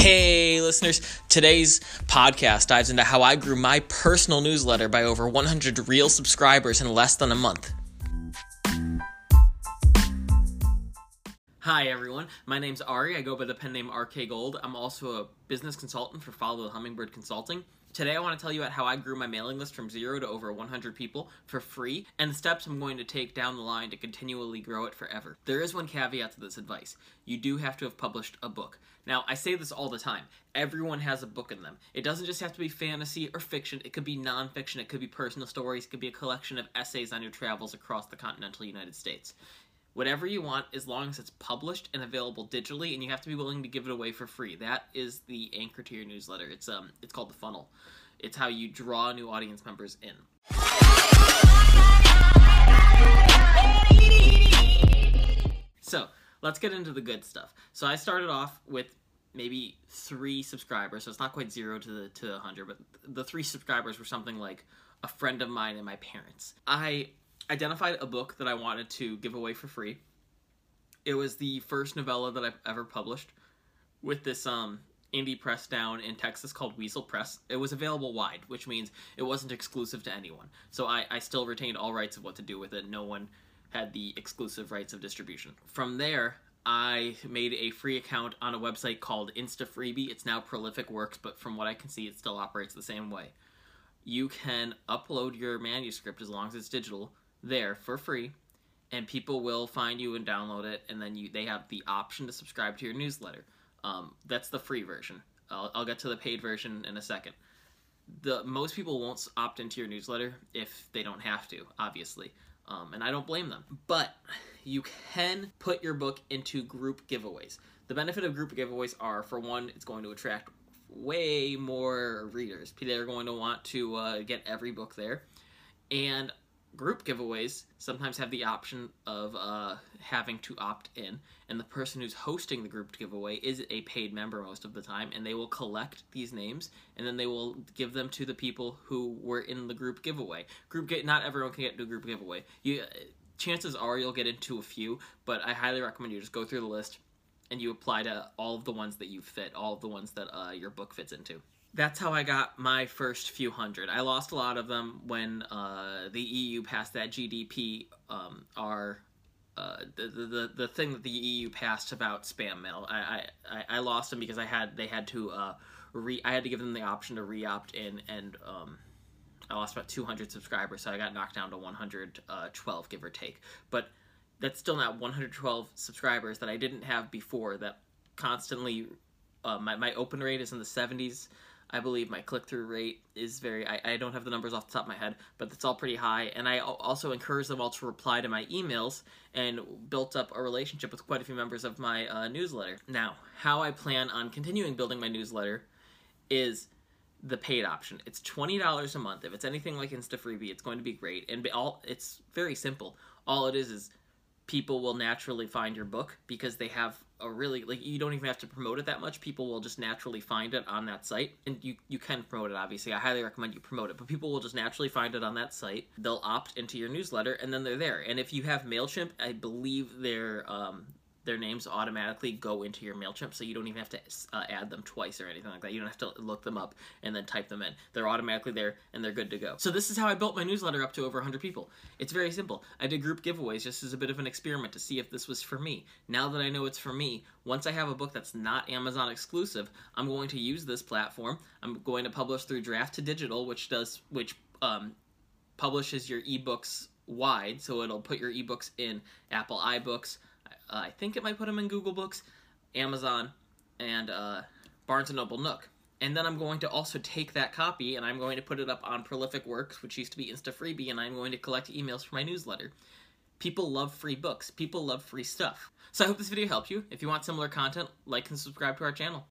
Hey, listeners. Today's podcast dives into how I grew my personal newsletter by over 100 real subscribers in less than a month. Hi, everyone. My name's Ari. I go by the pen name RK Gold. I'm also a business consultant for Follow the Hummingbird Consulting. Today, I want to tell you about how I grew my mailing list from zero to over 100 people for free and the steps I'm going to take down the line to continually grow it forever. There is one caveat to this advice you do have to have published a book. Now, I say this all the time everyone has a book in them. It doesn't just have to be fantasy or fiction, it could be nonfiction, it could be personal stories, it could be a collection of essays on your travels across the continental United States whatever you want as long as it's published and available digitally and you have to be willing to give it away for free. That is the anchor to your newsletter. It's um it's called the funnel. It's how you draw new audience members in. So let's get into the good stuff. So i started off with maybe three subscribers so it's not quite zero to the to the 100 but the three subscribers were something like a friend of mine and my parents. I identified a book that I wanted to give away for free. It was the first novella that I've ever published with this um, indie press down in Texas called Weasel Press. It was available wide, which means it wasn't exclusive to anyone. So I, I still retained all rights of what to do with it. No one had the exclusive rights of distribution. From there, I made a free account on a website called InstaFreebie. It's now Prolific Works, but from what I can see, it still operates the same way. You can upload your manuscript as long as it's digital there for free and people will find you and download it and then you they have the option to subscribe to your newsletter. Um, that's the free version. I'll, I'll, get to the paid version in a second. The most people won't opt into your newsletter if they don't have to obviously um, and i don't blame them. But you can put your book into group giveaways. The benefit of group giveaways are for one it's going to attract way more readers. They're going to want to uh, get every book there. And group giveaways sometimes have the option of uh, having to opt in, and the person who's hosting the group giveaway is a paid member most of the time, and they will collect these names and then they will give them to the people who were in the group giveaway. Group get not everyone can get to a group giveaway. You chances are you'll get into a few, but I highly recommend you just go through the list and you apply to all of the ones that you fit, all of the ones that uh, your book fits into that's how I got my first few hundred. I lost a lot of them when uh, the EU passed that GDP, um, our uh, the, the the thing that the EU passed about spam mail. I, I, I lost them because I had they had to uh, re I had to give them the option to re-opt in, and um, I lost about 200 subscribers, so I got knocked down to 112, give or take. But that's still not 112 subscribers that I didn't have before. That constantly, uh, my my open rate is in the 70s. I believe my click through rate is very, I, I don't have the numbers off the top of my head, but it's all pretty high. And I also encourage them all to reply to my emails and built up a relationship with quite a few members of my uh, newsletter. Now, how I plan on continuing building my newsletter is the paid option. It's $20 a month. If it's anything like Insta Freebie, it's going to be great. And all it's very simple. All it is is people will naturally find your book because they have a really like you don't even have to promote it that much. People will just naturally find it on that site. And you you can promote it obviously. I highly recommend you promote it. But people will just naturally find it on that site. They'll opt into your newsletter and then they're there. And if you have mailchimp i believe their um their names automatically go into your MailChimp, so you don't even have to uh, add them twice or anything like that. You don't have to look them up and then type them in. They're automatically there and they're good to go. So this is how I built my newsletter up to over 100 people. It's very simple. I did group giveaways just as a bit of an experiment to see if this was for me. Now that I know it's for me, once I have a book that's not Amazon exclusive, I'm going to use this platform. I'm going to publish through Draft to Digital, which does which um, publishes your ebooks wide, so it'll put your ebooks in Apple iBooks, uh, I think it might put them in Google Books, Amazon, and uh, Barnes & Noble Nook. And then I'm going to also take that copy and I'm going to put it up on Prolific Works, which used to be Insta Freebie, and I'm going to collect emails for my newsletter. People love free books. People love free stuff. So I hope this video helped you. If you want similar content, like and subscribe to our channel.